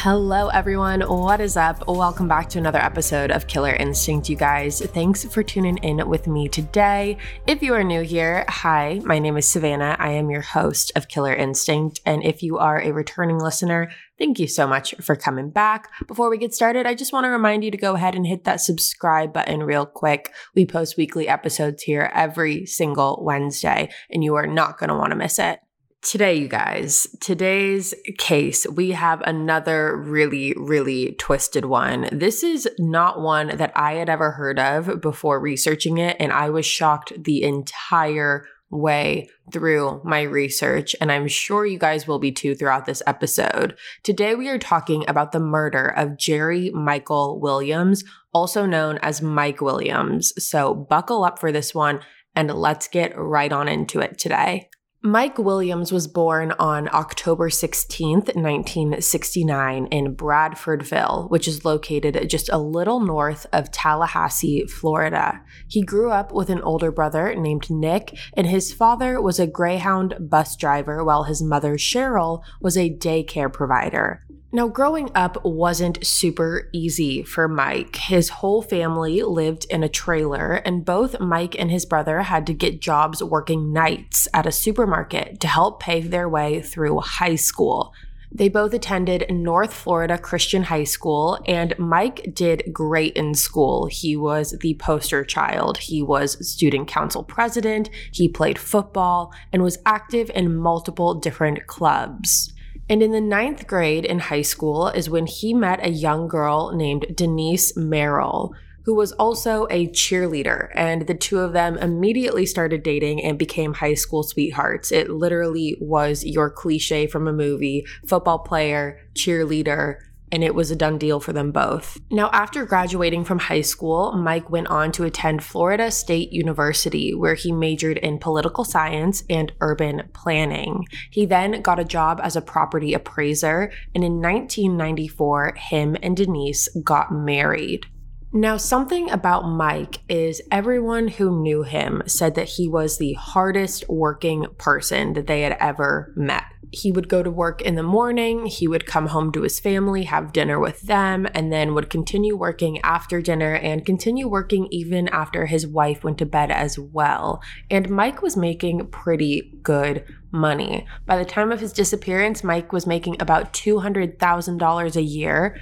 Hello, everyone. What is up? Welcome back to another episode of Killer Instinct, you guys. Thanks for tuning in with me today. If you are new here, hi, my name is Savannah. I am your host of Killer Instinct. And if you are a returning listener, Thank you so much for coming back. Before we get started, I just want to remind you to go ahead and hit that subscribe button real quick. We post weekly episodes here every single Wednesday, and you are not going to want to miss it. Today, you guys, today's case, we have another really, really twisted one. This is not one that I had ever heard of before researching it, and I was shocked the entire way through my research, and I'm sure you guys will be too throughout this episode. Today, we are talking about the murder of Jerry Michael Williams, also known as Mike Williams. So, buckle up for this one and let's get right on into it today. Mike Williams was born on October 16, 1969, in Bradfordville, which is located just a little north of Tallahassee, Florida. He grew up with an older brother named Nick, and his father was a Greyhound bus driver, while his mother, Cheryl, was a daycare provider. Now, growing up wasn't super easy for Mike. His whole family lived in a trailer, and both Mike and his brother had to get jobs working nights at a supermarket to help pay their way through high school. They both attended North Florida Christian High School, and Mike did great in school. He was the poster child. He was student council president, he played football, and was active in multiple different clubs. And in the ninth grade in high school is when he met a young girl named Denise Merrell, who was also a cheerleader. And the two of them immediately started dating and became high school sweethearts. It literally was your cliche from a movie football player, cheerleader, and it was a done deal for them both. Now, after graduating from high school, Mike went on to attend Florida State University, where he majored in political science and urban planning. He then got a job as a property appraiser, and in 1994, him and Denise got married. Now, something about Mike is everyone who knew him said that he was the hardest working person that they had ever met he would go to work in the morning, he would come home to his family, have dinner with them, and then would continue working after dinner and continue working even after his wife went to bed as well. And Mike was making pretty good money. By the time of his disappearance, Mike was making about $200,000 a year.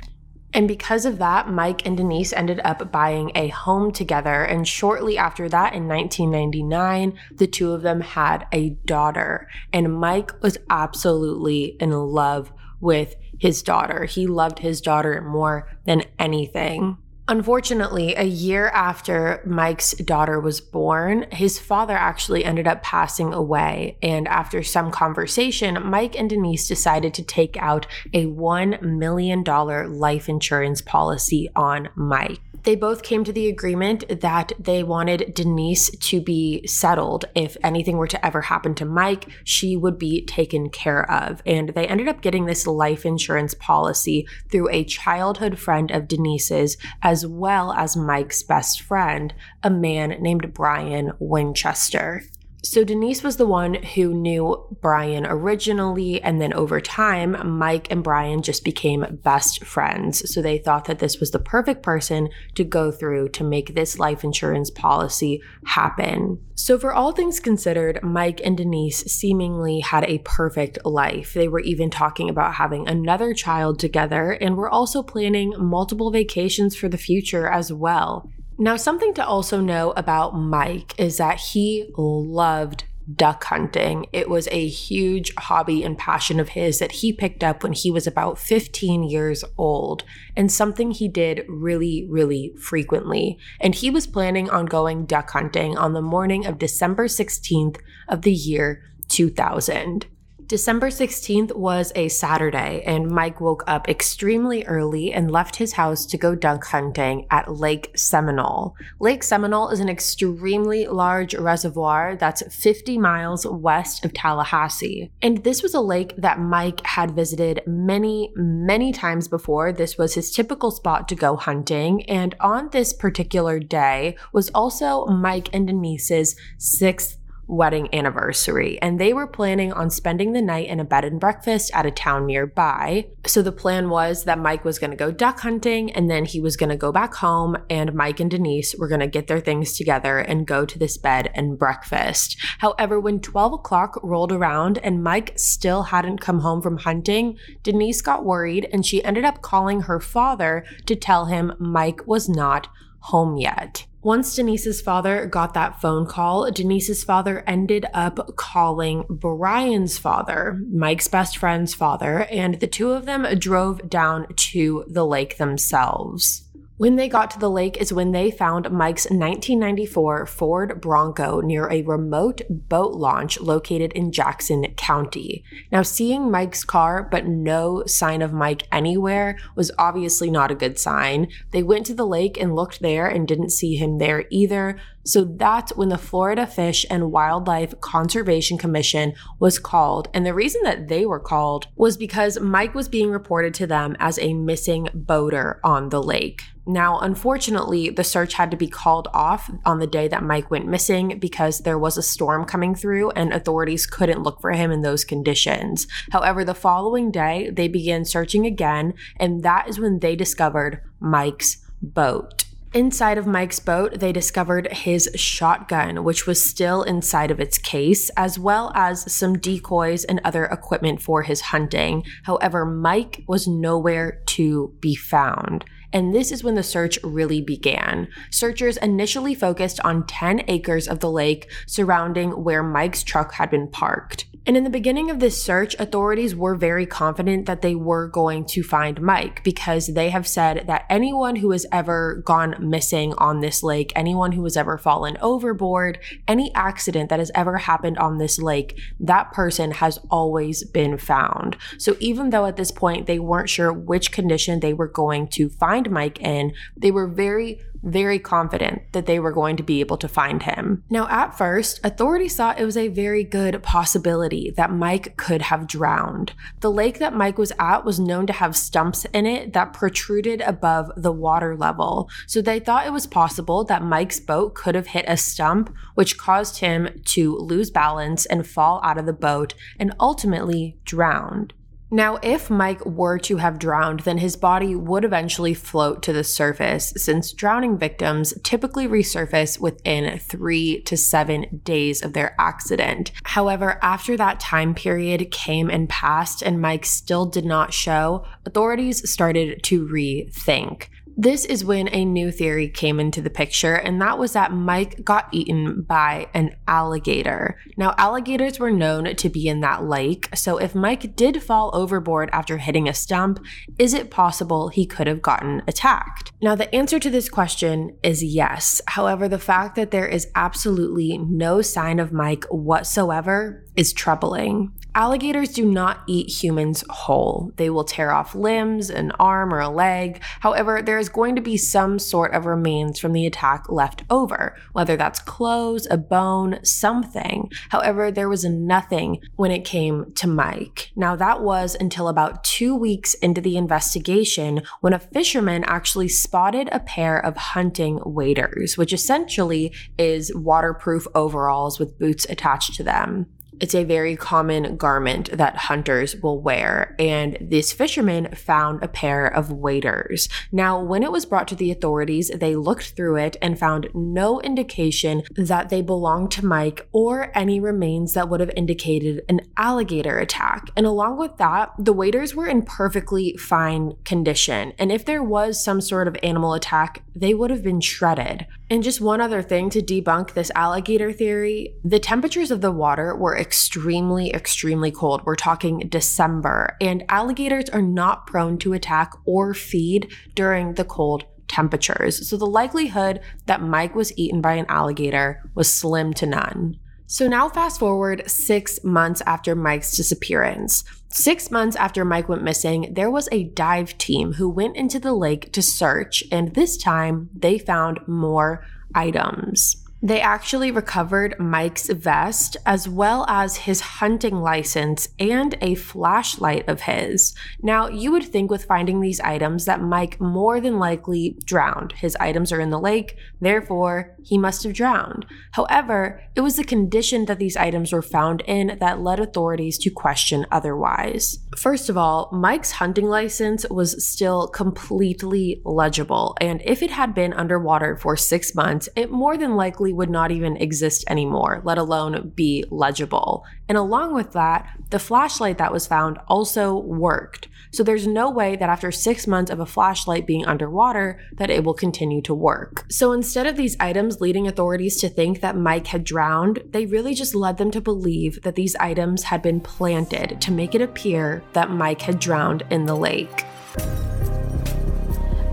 And because of that, Mike and Denise ended up buying a home together. And shortly after that, in 1999, the two of them had a daughter. And Mike was absolutely in love with his daughter. He loved his daughter more than anything. Unfortunately, a year after Mike's daughter was born, his father actually ended up passing away. And after some conversation, Mike and Denise decided to take out a $1 million life insurance policy on Mike they both came to the agreement that they wanted Denise to be settled. If anything were to ever happen to Mike, she would be taken care of. And they ended up getting this life insurance policy through a childhood friend of Denise's, as well as Mike's best friend, a man named Brian Winchester. So Denise was the one who knew Brian originally, and then over time, Mike and Brian just became best friends. So they thought that this was the perfect person to go through to make this life insurance policy happen. So, for all things considered, Mike and Denise seemingly had a perfect life. They were even talking about having another child together and were also planning multiple vacations for the future as well. Now, something to also know about Mike is that he loved duck hunting. It was a huge hobby and passion of his that he picked up when he was about 15 years old, and something he did really, really frequently. And he was planning on going duck hunting on the morning of December 16th of the year 2000. December 16th was a Saturday, and Mike woke up extremely early and left his house to go duck hunting at Lake Seminole. Lake Seminole is an extremely large reservoir that's 50 miles west of Tallahassee. And this was a lake that Mike had visited many, many times before. This was his typical spot to go hunting. And on this particular day was also Mike and Denise's sixth wedding anniversary, and they were planning on spending the night in a bed and breakfast at a town nearby. So the plan was that Mike was going to go duck hunting and then he was going to go back home, and Mike and Denise were going to get their things together and go to this bed and breakfast. However, when 12 o'clock rolled around and Mike still hadn't come home from hunting, Denise got worried and she ended up calling her father to tell him Mike was not home yet. Once Denise's father got that phone call, Denise's father ended up calling Brian's father, Mike's best friend's father, and the two of them drove down to the lake themselves. When they got to the lake is when they found Mike's 1994 Ford Bronco near a remote boat launch located in Jackson County. Now, seeing Mike's car but no sign of Mike anywhere was obviously not a good sign. They went to the lake and looked there and didn't see him there either. So that's when the Florida Fish and Wildlife Conservation Commission was called. And the reason that they were called was because Mike was being reported to them as a missing boater on the lake. Now, unfortunately, the search had to be called off on the day that Mike went missing because there was a storm coming through and authorities couldn't look for him in those conditions. However, the following day, they began searching again, and that is when they discovered Mike's boat. Inside of Mike's boat, they discovered his shotgun, which was still inside of its case, as well as some decoys and other equipment for his hunting. However, Mike was nowhere to be found and this is when the search really began. Searchers initially focused on 10 acres of the lake surrounding where Mike's truck had been parked. And in the beginning of this search, authorities were very confident that they were going to find Mike because they have said that anyone who has ever gone missing on this lake, anyone who has ever fallen overboard, any accident that has ever happened on this lake, that person has always been found. So even though at this point they weren't sure which condition they were going to find Mike in, they were very very confident that they were going to be able to find him. Now, at first, authorities thought it was a very good possibility that Mike could have drowned. The lake that Mike was at was known to have stumps in it that protruded above the water level, so they thought it was possible that Mike's boat could have hit a stump, which caused him to lose balance and fall out of the boat and ultimately drowned. Now, if Mike were to have drowned, then his body would eventually float to the surface, since drowning victims typically resurface within three to seven days of their accident. However, after that time period came and passed and Mike still did not show, authorities started to rethink. This is when a new theory came into the picture, and that was that Mike got eaten by an alligator. Now, alligators were known to be in that lake, so if Mike did fall overboard after hitting a stump, is it possible he could have gotten attacked? Now, the answer to this question is yes. However, the fact that there is absolutely no sign of Mike whatsoever is troubling. Alligators do not eat humans whole. They will tear off limbs, an arm, or a leg. However, there is going to be some sort of remains from the attack left over, whether that's clothes, a bone, something. However, there was nothing when it came to Mike. Now, that was until about two weeks into the investigation when a fisherman actually spotted a pair of hunting waders, which essentially is waterproof overalls with boots attached to them. It's a very common garment that hunters will wear, and this fisherman found a pair of waders. Now, when it was brought to the authorities, they looked through it and found no indication that they belonged to Mike or any remains that would have indicated an alligator attack. And along with that, the waders were in perfectly fine condition. And if there was some sort of animal attack, they would have been shredded. And just one other thing to debunk this alligator theory the temperatures of the water were extremely, extremely cold. We're talking December, and alligators are not prone to attack or feed during the cold temperatures. So the likelihood that Mike was eaten by an alligator was slim to none. So now, fast forward six months after Mike's disappearance. Six months after Mike went missing, there was a dive team who went into the lake to search, and this time they found more items. They actually recovered Mike's vest as well as his hunting license and a flashlight of his. Now, you would think with finding these items that Mike more than likely drowned. His items are in the lake, therefore, he must have drowned. However, it was the condition that these items were found in that led authorities to question otherwise. First of all, Mike's hunting license was still completely legible, and if it had been underwater for six months, it more than likely would not even exist anymore, let alone be legible. And along with that, the flashlight that was found also worked. So there's no way that after six months of a flashlight being underwater that it will continue to work. So instead of these items leading authorities to think that Mike had drowned, they really just led them to believe that these items had been planted to make it appear that Mike had drowned in the lake.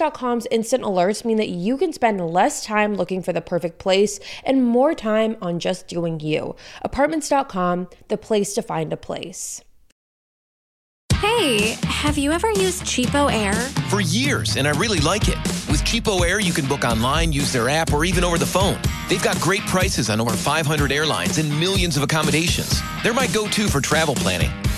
Apartments.com's instant alerts mean that you can spend less time looking for the perfect place and more time on just doing you. Apartments.com, the place to find a place. Hey, have you ever used Cheapo Air? For years, and I really like it. With Cheapo Air, you can book online, use their app, or even over the phone. They've got great prices on over 500 airlines and millions of accommodations. They're my go to for travel planning.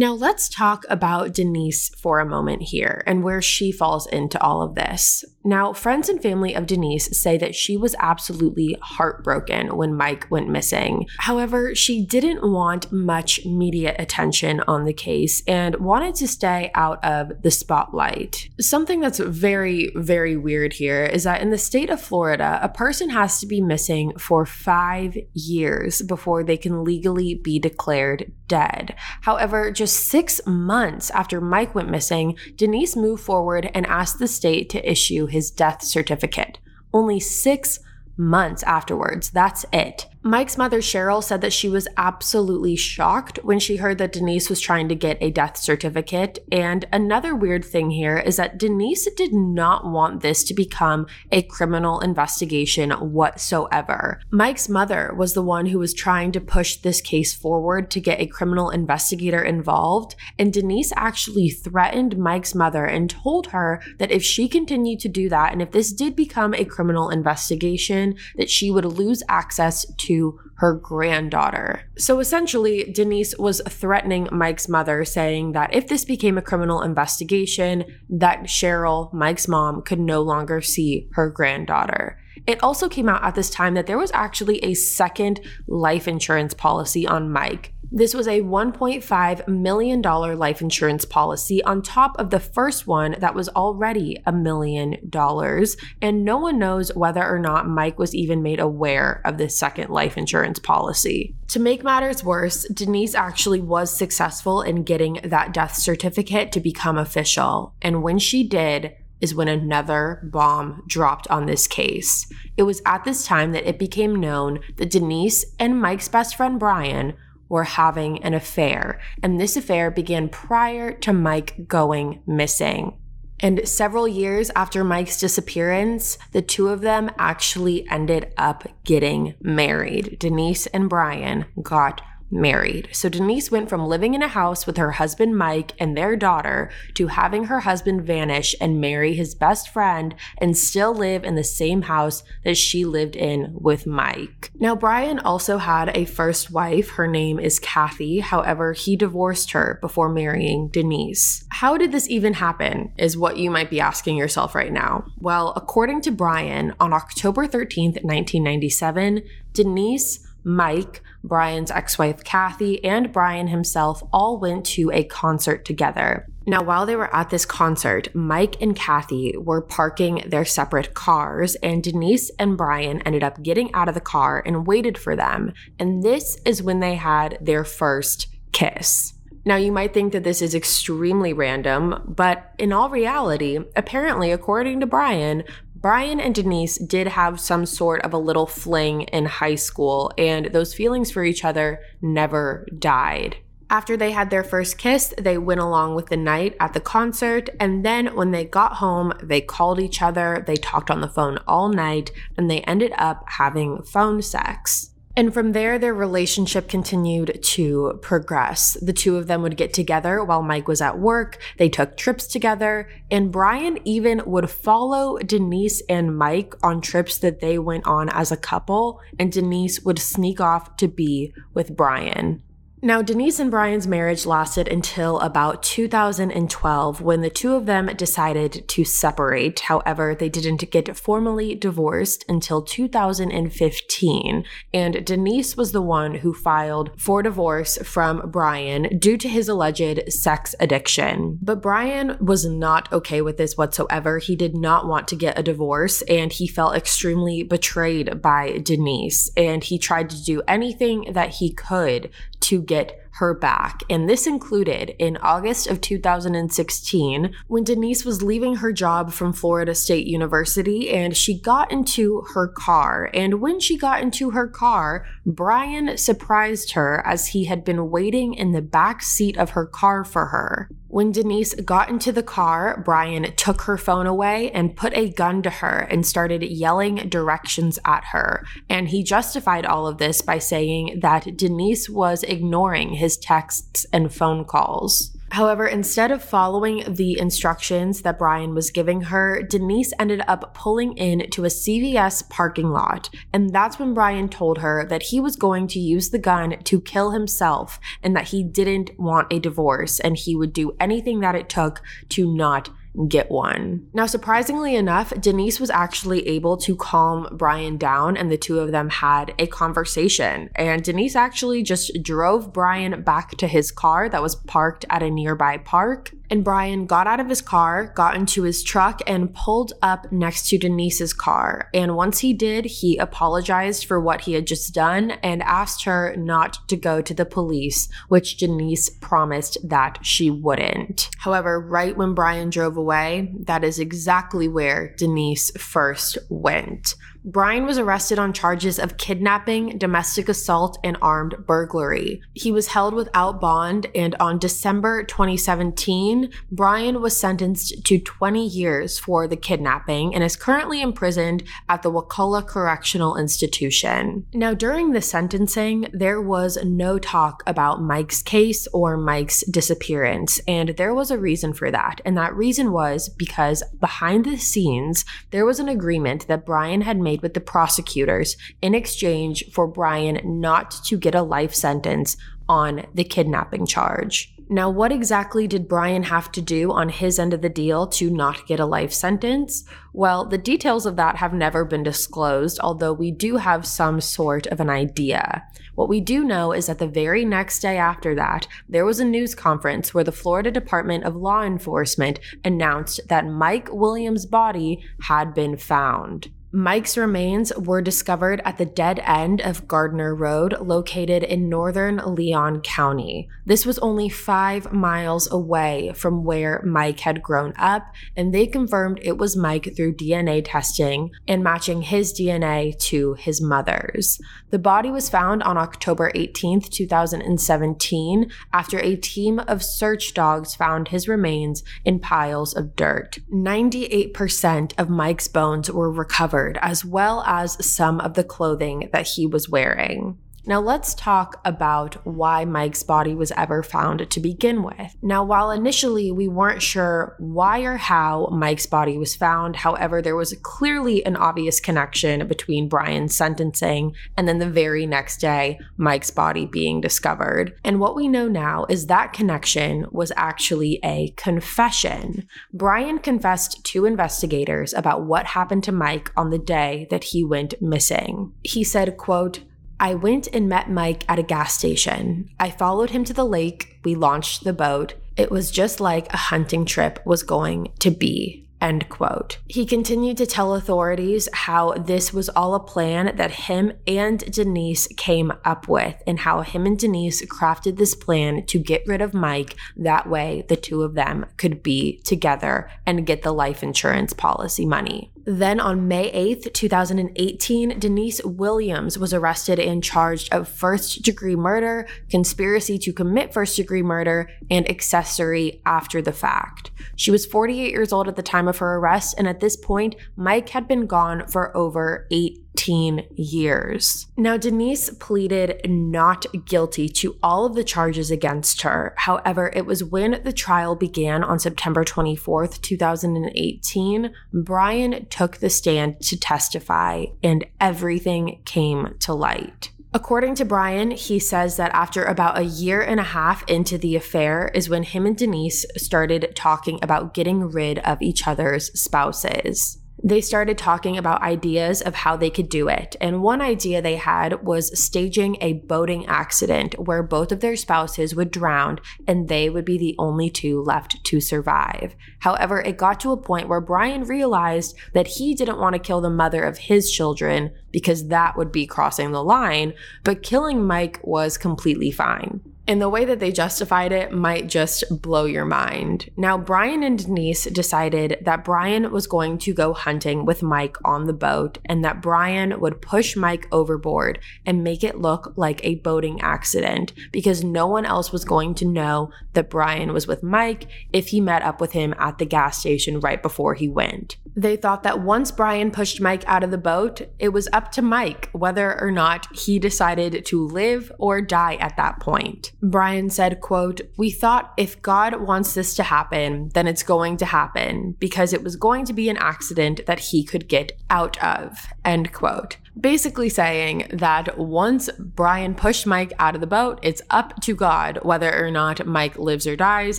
Now, let's talk about Denise for a moment here and where she falls into all of this. Now, friends and family of Denise say that she was absolutely heartbroken when Mike went missing. However, she didn't want much media attention on the case and wanted to stay out of the spotlight. Something that's very, very weird here is that in the state of Florida, a person has to be missing for five years before they can legally be declared dead. However, just six months after Mike went missing, Denise moved forward and asked the state to issue his death certificate. Only six months afterwards. That's it. Mike's mother, Cheryl, said that she was absolutely shocked when she heard that Denise was trying to get a death certificate. And another weird thing here is that Denise did not want this to become a criminal investigation whatsoever. Mike's mother was the one who was trying to push this case forward to get a criminal investigator involved. And Denise actually threatened Mike's mother and told her that if she continued to do that, and if this did become a criminal investigation, that she would lose access to to her granddaughter. So essentially, Denise was threatening Mike's mother, saying that if this became a criminal investigation, that Cheryl, Mike's mom, could no longer see her granddaughter. It also came out at this time that there was actually a second life insurance policy on Mike This was a $1.5 million life insurance policy on top of the first one that was already a million dollars. And no one knows whether or not Mike was even made aware of this second life insurance policy. To make matters worse, Denise actually was successful in getting that death certificate to become official. And when she did, is when another bomb dropped on this case. It was at this time that it became known that Denise and Mike's best friend Brian were having an affair, and this affair began prior to Mike going missing. And several years after Mike's disappearance, the two of them actually ended up getting married. Denise and Brian got married. So Denise went from living in a house with her husband Mike and their daughter to having her husband vanish and marry his best friend and still live in the same house that she lived in with Mike. Now, Brian also had a first wife. Her name is Kathy. However, he divorced her before marrying Denise. How did this even happen? Is what you might be asking yourself right now. Well, according to Brian, on October 13th, 1997, Denise Mike, Brian's ex wife Kathy, and Brian himself all went to a concert together. Now, while they were at this concert, Mike and Kathy were parking their separate cars, and Denise and Brian ended up getting out of the car and waited for them. And this is when they had their first kiss. Now, you might think that this is extremely random, but in all reality, apparently, according to Brian, Brian and Denise did have some sort of a little fling in high school, and those feelings for each other never died. After they had their first kiss, they went along with the night at the concert, and then when they got home, they called each other, they talked on the phone all night, and they ended up having phone sex. And from there, their relationship continued to progress. The two of them would get together while Mike was at work. They took trips together, and Brian even would follow Denise and Mike on trips that they went on as a couple, and Denise would sneak off to be with Brian. Now, Denise and Brian's marriage lasted until about 2012 when the two of them decided to separate. However, they didn't get formally divorced until 2015. And Denise was the one who filed for divorce from Brian due to his alleged sex addiction. But Brian was not okay with this whatsoever. He did not want to get a divorce and he felt extremely betrayed by Denise. And he tried to do anything that he could to get her back. And this included in August of 2016 when Denise was leaving her job from Florida State University and she got into her car. And when she got into her car, Brian surprised her as he had been waiting in the back seat of her car for her. When Denise got into the car, Brian took her phone away and put a gun to her and started yelling directions at her. And he justified all of this by saying that Denise was ignoring his texts and phone calls. However, instead of following the instructions that Brian was giving her, Denise ended up pulling in to a CVS parking lot. And that's when Brian told her that he was going to use the gun to kill himself and that he didn't want a divorce and he would do anything that it took to not get one. Now, surprisingly enough, Denise was actually able to calm Brian down and the two of them had a conversation. And Denise actually just drove Brian back to his car that was parked at a nearby park. And Brian got out of his car, got into his truck, and pulled up next to Denise's car. And once he did, he apologized for what he had just done and asked her not to go to the police, which Denise promised that she wouldn't. However, right when Brian drove away, that is exactly where Denise first went. Brian was arrested on charges of kidnapping, domestic assault, and armed burglary. He was held without bond, and on December 2017, Brian was sentenced to 20 years for the kidnapping and is currently imprisoned at the Wakulla Correctional Institution. Now, during the sentencing, there was no talk about Mike's case or Mike's disappearance, and there was a reason for that. And that reason was because behind the scenes, there was an agreement that Brian had made made with the prosecutors in exchange for Brian not to get a life sentence on the kidnapping charge. Now, what exactly did Brian have to do on his end of the deal to not get a life sentence? Well, the details of that have never been disclosed, although we do have some sort of an idea. What we do know is that the very next day after that, there was a news conference where the Florida Department of Law Enforcement announced that Mike Williams' body had been found. Mike's remains were discovered at the dead end of Gardner Road, located in northern Leon County. This was only five miles away from where Mike had grown up, and they confirmed it was Mike through DNA testing and matching his DNA to his mother's. The body was found on October 18, 2017, after a team of search dogs found his remains in piles of dirt. 98% of Mike's bones were recovered as well as some of the clothing that he was wearing. Now, let's talk about why Mike's body was ever found to begin with. Now, while initially we weren't sure why or how Mike's body was found, however, there was clearly an obvious connection between Brian's sentencing and then the very next day, Mike's body being discovered. And what we know now is that connection was actually a confession. Brian confessed to investigators about what happened to Mike on the day that he went missing. He said, quote, I went and met Mike at a gas station. I followed him to the lake. We launched the boat. It was just like a hunting trip was going to be. End quote. He continued to tell authorities how this was all a plan that him and Denise came up with, and how him and Denise crafted this plan to get rid of Mike. That way, the two of them could be together and get the life insurance policy money. Then on May 8th, 2018, Denise Williams was arrested and charged of first degree murder, conspiracy to commit first degree murder, and accessory after the fact. She was 48 years old at the time of her arrest, and at this point, Mike had been gone for over 18 years. Now, Denise pleaded not guilty to all of the charges against her. However, it was when the trial began on September 24th, 2018, Brian took the stand to testify and everything came to light. According to Brian, he says that after about a year and a half into the affair is when him and Denise started talking about getting rid of each other's spouses they started talking about ideas of how they could do it. And one idea they had was staging a boating accident where both of their spouses would drown and they would be the only two left to survive. However, it got to a point where Brian realized that he didn't want to kill the mother of his children because that would be crossing the line, but killing Mike was completely fine. And the way that they justified it might just blow your mind. Now, Brian and Denise decided that Brian was going to go hunting with Mike on the boat and that Brian would push Mike overboard and make it look like a boating accident because no one else was going to know that Brian was with Mike if he met up with him at the gas station right before he went. They thought that once Brian pushed Mike out of the boat, it was up to Mike whether or not he decided to live or die at that point. Brian said, quote, "We thought if God wants this to happen, then it's going to happen because it was going to be an accident that he could get out of." End quote. Basically saying that once Brian pushed Mike out of the boat, it's up to God whether or not Mike lives or dies,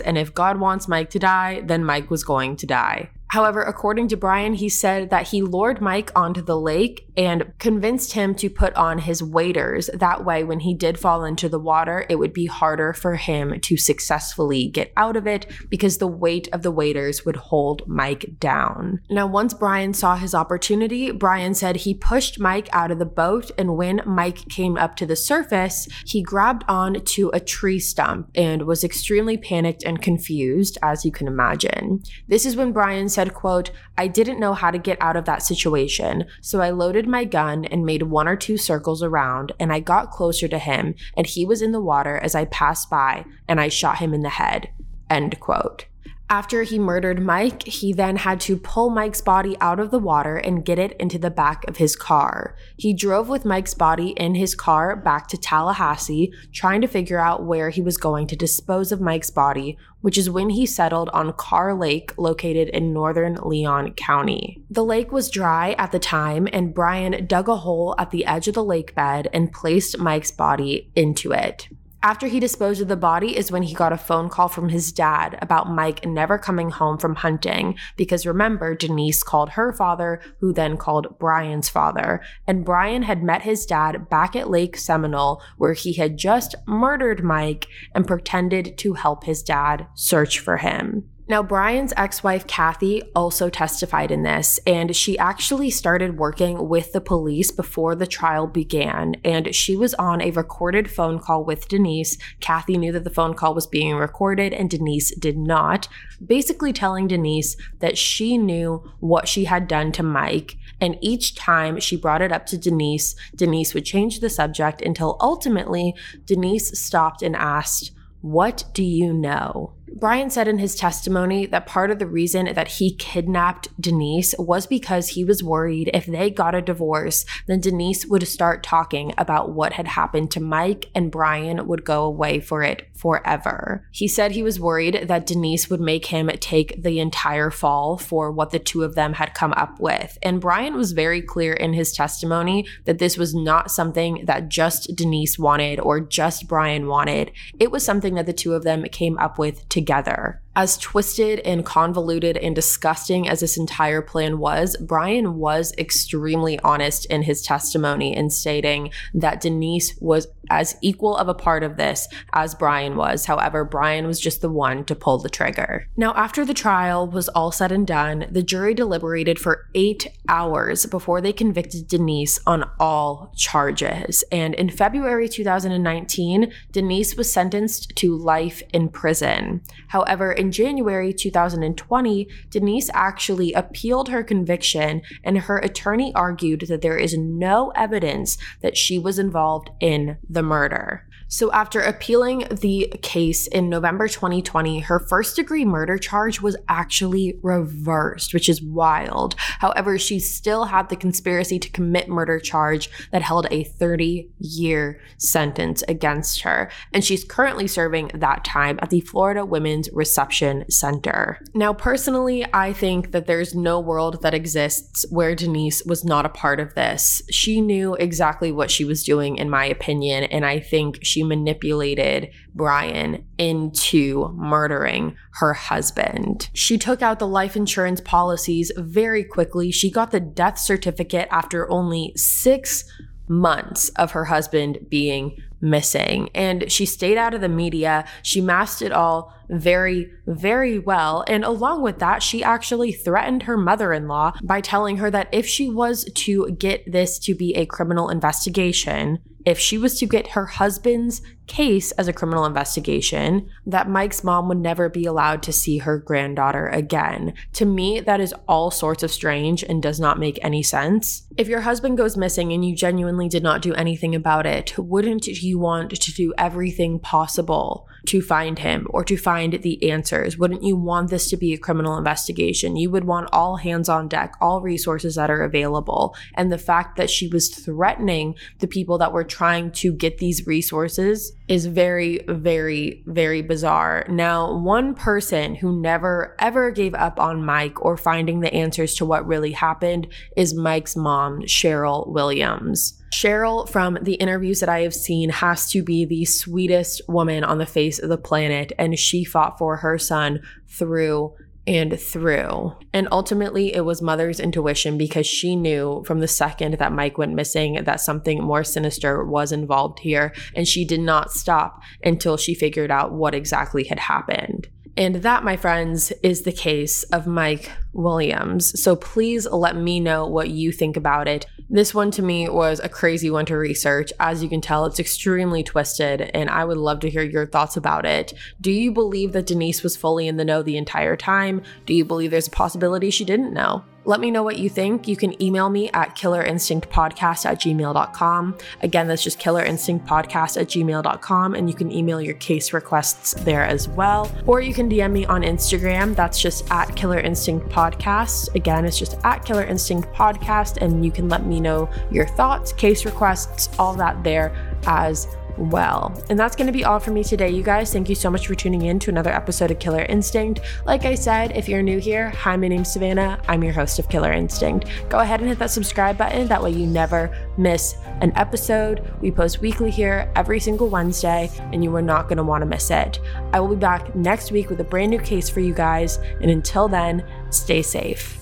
and if God wants Mike to die, then Mike was going to die. However, according to Brian, he said that he lured Mike onto the lake and convinced him to put on his waders. That way, when he did fall into the water, it would be harder for him to successfully get out of it because the weight of the waders would hold Mike down. Now, once Brian saw his opportunity, Brian said he pushed Mike out of the boat, and when Mike came up to the surface, he grabbed on to a tree stump and was extremely panicked and confused, as you can imagine. This is when Brian said, said, quote, I didn't know how to get out of that situation, so I loaded my gun and made one or two circles around, and I got closer to him, and he was in the water as I passed by, and I shot him in the head. End quote. After he murdered Mike, he then had to pull Mike's body out of the water and get it into the back of his car. He drove with Mike's body in his car back to Tallahassee, trying to figure out where he was going to dispose of Mike's body, which is when he settled on Carr Lake, located in northern Leon County. The lake was dry at the time, and Brian dug a hole at the edge of the lake bed and placed Mike's body into it. After he disposed of the body is when he got a phone call from his dad about Mike never coming home from hunting. Because remember, Denise called her father, who then called Brian's father. And Brian had met his dad back at Lake Seminole, where he had just murdered Mike and pretended to help his dad search for him. Now, Brian's ex wife, Kathy, also testified in this, and she actually started working with the police before the trial began. And she was on a recorded phone call with Denise. Kathy knew that the phone call was being recorded, and Denise did not, basically telling Denise that she knew what she had done to Mike. And each time she brought it up to Denise, Denise would change the subject until ultimately Denise stopped and asked, What do you know? Brian said in his testimony that part of the reason that he kidnapped Denise was because he was worried if they got a divorce, then Denise would start talking about what had happened to Mike and Brian would go away for it forever. He said he was worried that Denise would make him take the entire fall for what the two of them had come up with. And Brian was very clear in his testimony that this was not something that just Denise wanted or just Brian wanted. It was something that the two of them came up with together together. As twisted and convoluted and disgusting as this entire plan was, Brian was extremely honest in his testimony in stating that Denise was as equal of a part of this as Brian was. However, Brian was just the one to pull the trigger. Now, after the trial was all said and done, the jury deliberated for eight hours before they convicted Denise on all charges. And in February 2019, Denise was sentenced to life in prison. However, in January 2020, Denise actually appealed her conviction, and her attorney argued that there is no evidence that she was involved in the murder. So, after appealing the case in November 2020, her first degree murder charge was actually reversed, which is wild. However, she still had the conspiracy to commit murder charge that held a 30 year sentence against her. And she's currently serving that time at the Florida Women's Reception Center. Now, personally, I think that there's no world that exists where Denise was not a part of this. She knew exactly what she was doing, in my opinion, and I think she manipulated Brian into murdering her husband. She took out the life insurance policies very quickly. She got the death certificate after only six months of her husband being missing. And she stayed out of the media. She masked it all very, very well. And along with that, she actually threatened her mother in law by telling her that if she was to get this to be a criminal investigation, if she was to get her husband's case as a criminal investigation, that Mike's mom would never be allowed to see her granddaughter again. To me, that is all sorts of strange and does not make any sense. If your husband goes missing and you genuinely did not do anything about it, wouldn't you want to do everything possible to find him or to find the answers? Wouldn't you want this to be a criminal investigation? You would want all hands on deck, all resources that are available. And the fact that she was threatening the people that were trying to get these resources is very, very, very bizarre. Now, one person who never ever gave up on Mike or finding the answers to what really happened is Mike's mom, Cheryl Williams. Cheryl, from the interviews that I have seen, has to be the sweetest woman on the face of the planet, and she fought for her son through and through. And ultimately, it was mother's intuition because she knew from the second that Mike went missing that something more sinister was involved here. And she did not stop until she figured out what exactly had happened. And that, my friends, is the case of Mike Williams. So please let me know what you think about it. This one to me was a crazy one to research. As you can tell, it's extremely twisted, and I would love to hear your thoughts about it. Do you believe that Denise was fully in the know the entire time? Do you believe there's a possibility she didn't know? Let me know what you think. You can email me at killerinstinctpodcast at gmail.com. Again, that's just killerinstinctpodcast at gmail.com, and you can email your case requests there as well. Or you can DM me on Instagram. That's just at Killer Instinct Podcast. Again, it's just at Killer Instinct Podcast, and you can let me know your thoughts, case requests, all that there as well. And that's going to be all for me today, you guys. Thank you so much for tuning in to another episode of Killer Instinct. Like I said, if you're new here, hi, my name's Savannah. I'm your host of Killer Instinct. Go ahead and hit that subscribe button. That way you never miss an episode. We post weekly here every single Wednesday, and you are not going to want to miss it. I will be back next week with a brand new case for you guys. And until then, stay safe.